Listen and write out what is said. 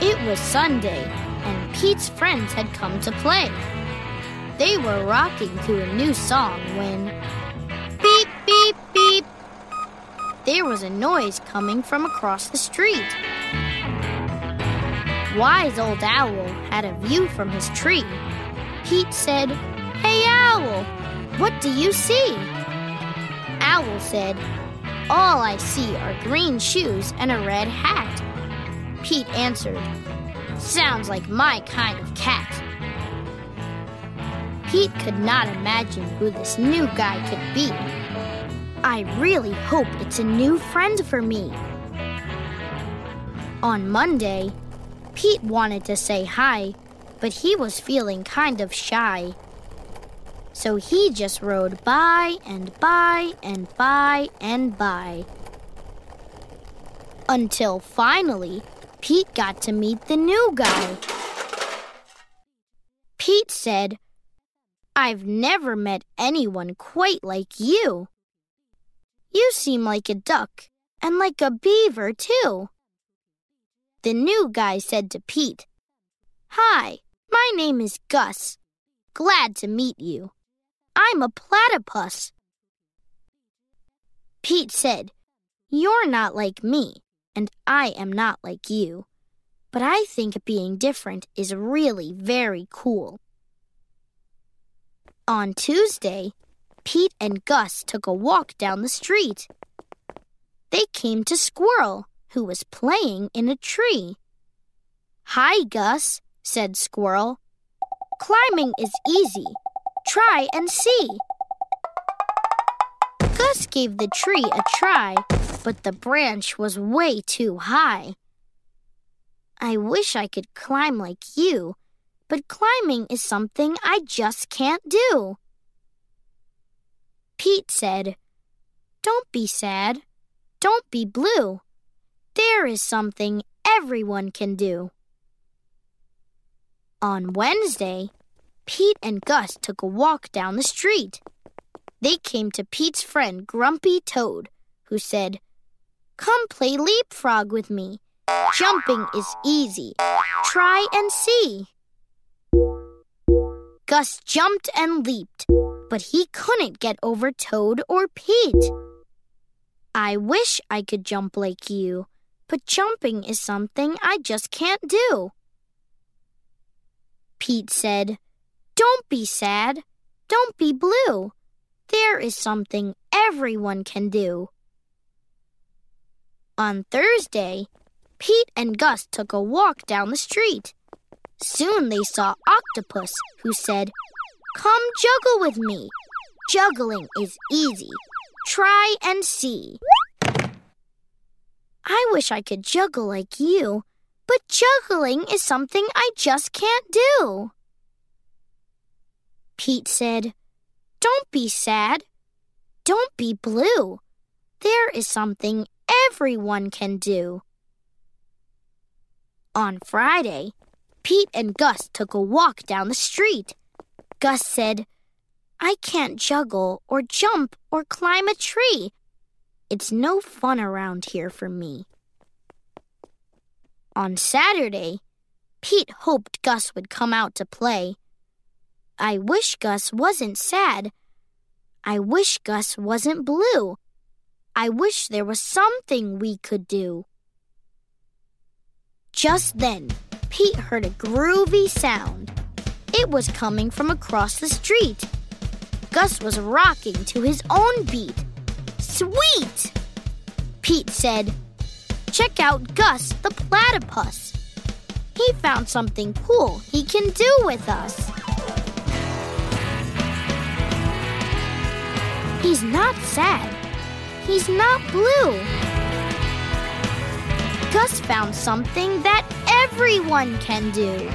It was Sunday, and Pete's friends had come to play. They were rocking to a new song when beep, beep, beep. There was a noise coming from across the street. Wise Old Owl had a view from his tree. Pete said, Hey, Owl, what do you see? Owl said, All I see are green shoes and a red hat. Pete answered, Sounds like my kind of cat. Pete could not imagine who this new guy could be. I really hope it's a new friend for me. On Monday, Pete wanted to say hi, but he was feeling kind of shy. So he just rode by and by and by and by. Until finally, Pete got to meet the new guy. Pete said, I've never met anyone quite like you. You seem like a duck and like a beaver, too. The new guy said to Pete, Hi, my name is Gus. Glad to meet you. I'm a platypus. Pete said, You're not like me and I am not like you. But I think being different is really very cool. On Tuesday, Pete and Gus took a walk down the street. They came to Squirrel, who was playing in a tree. Hi, Gus, said Squirrel. Climbing is easy. Try and see. Gus gave the tree a try but the branch was way too high. I wish I could climb like you, but climbing is something I just can't do. Pete said, Don't be sad. Don't be blue. There is something everyone can do. On Wednesday, Pete and Gus took a walk down the street. They came to Pete's friend Grumpy Toad, who said, Come play leapfrog with me. Jumping is easy. Try and see. Gus jumped and leaped, but he couldn't get over Toad or Pete. I wish I could jump like you, but jumping is something I just can't do. Pete said, Don't be sad. Don't be blue. There is something everyone can do. On Thursday, Pete and Gus took a walk down the street. Soon they saw Octopus, who said, Come juggle with me. Juggling is easy. Try and see. I wish I could juggle like you, but juggling is something I just can't do. Pete said, Don't be sad. Don't be blue. There is something everyone can do. On Friday, Pete and Gus took a walk down the street. Gus said, I can't juggle or jump or climb a tree. It's no fun around here for me. On Saturday, Pete hoped Gus would come out to play. I wish Gus wasn't sad. I wish Gus wasn't blue. I wish there was something we could do. Just then, Pete heard a groovy sound. It was coming from across the street. Gus was rocking to his own beat. Sweet! Pete said, Check out Gus the platypus. He found something cool he can do with us. He's not sad. He's not blue. Gus found something that everyone can do.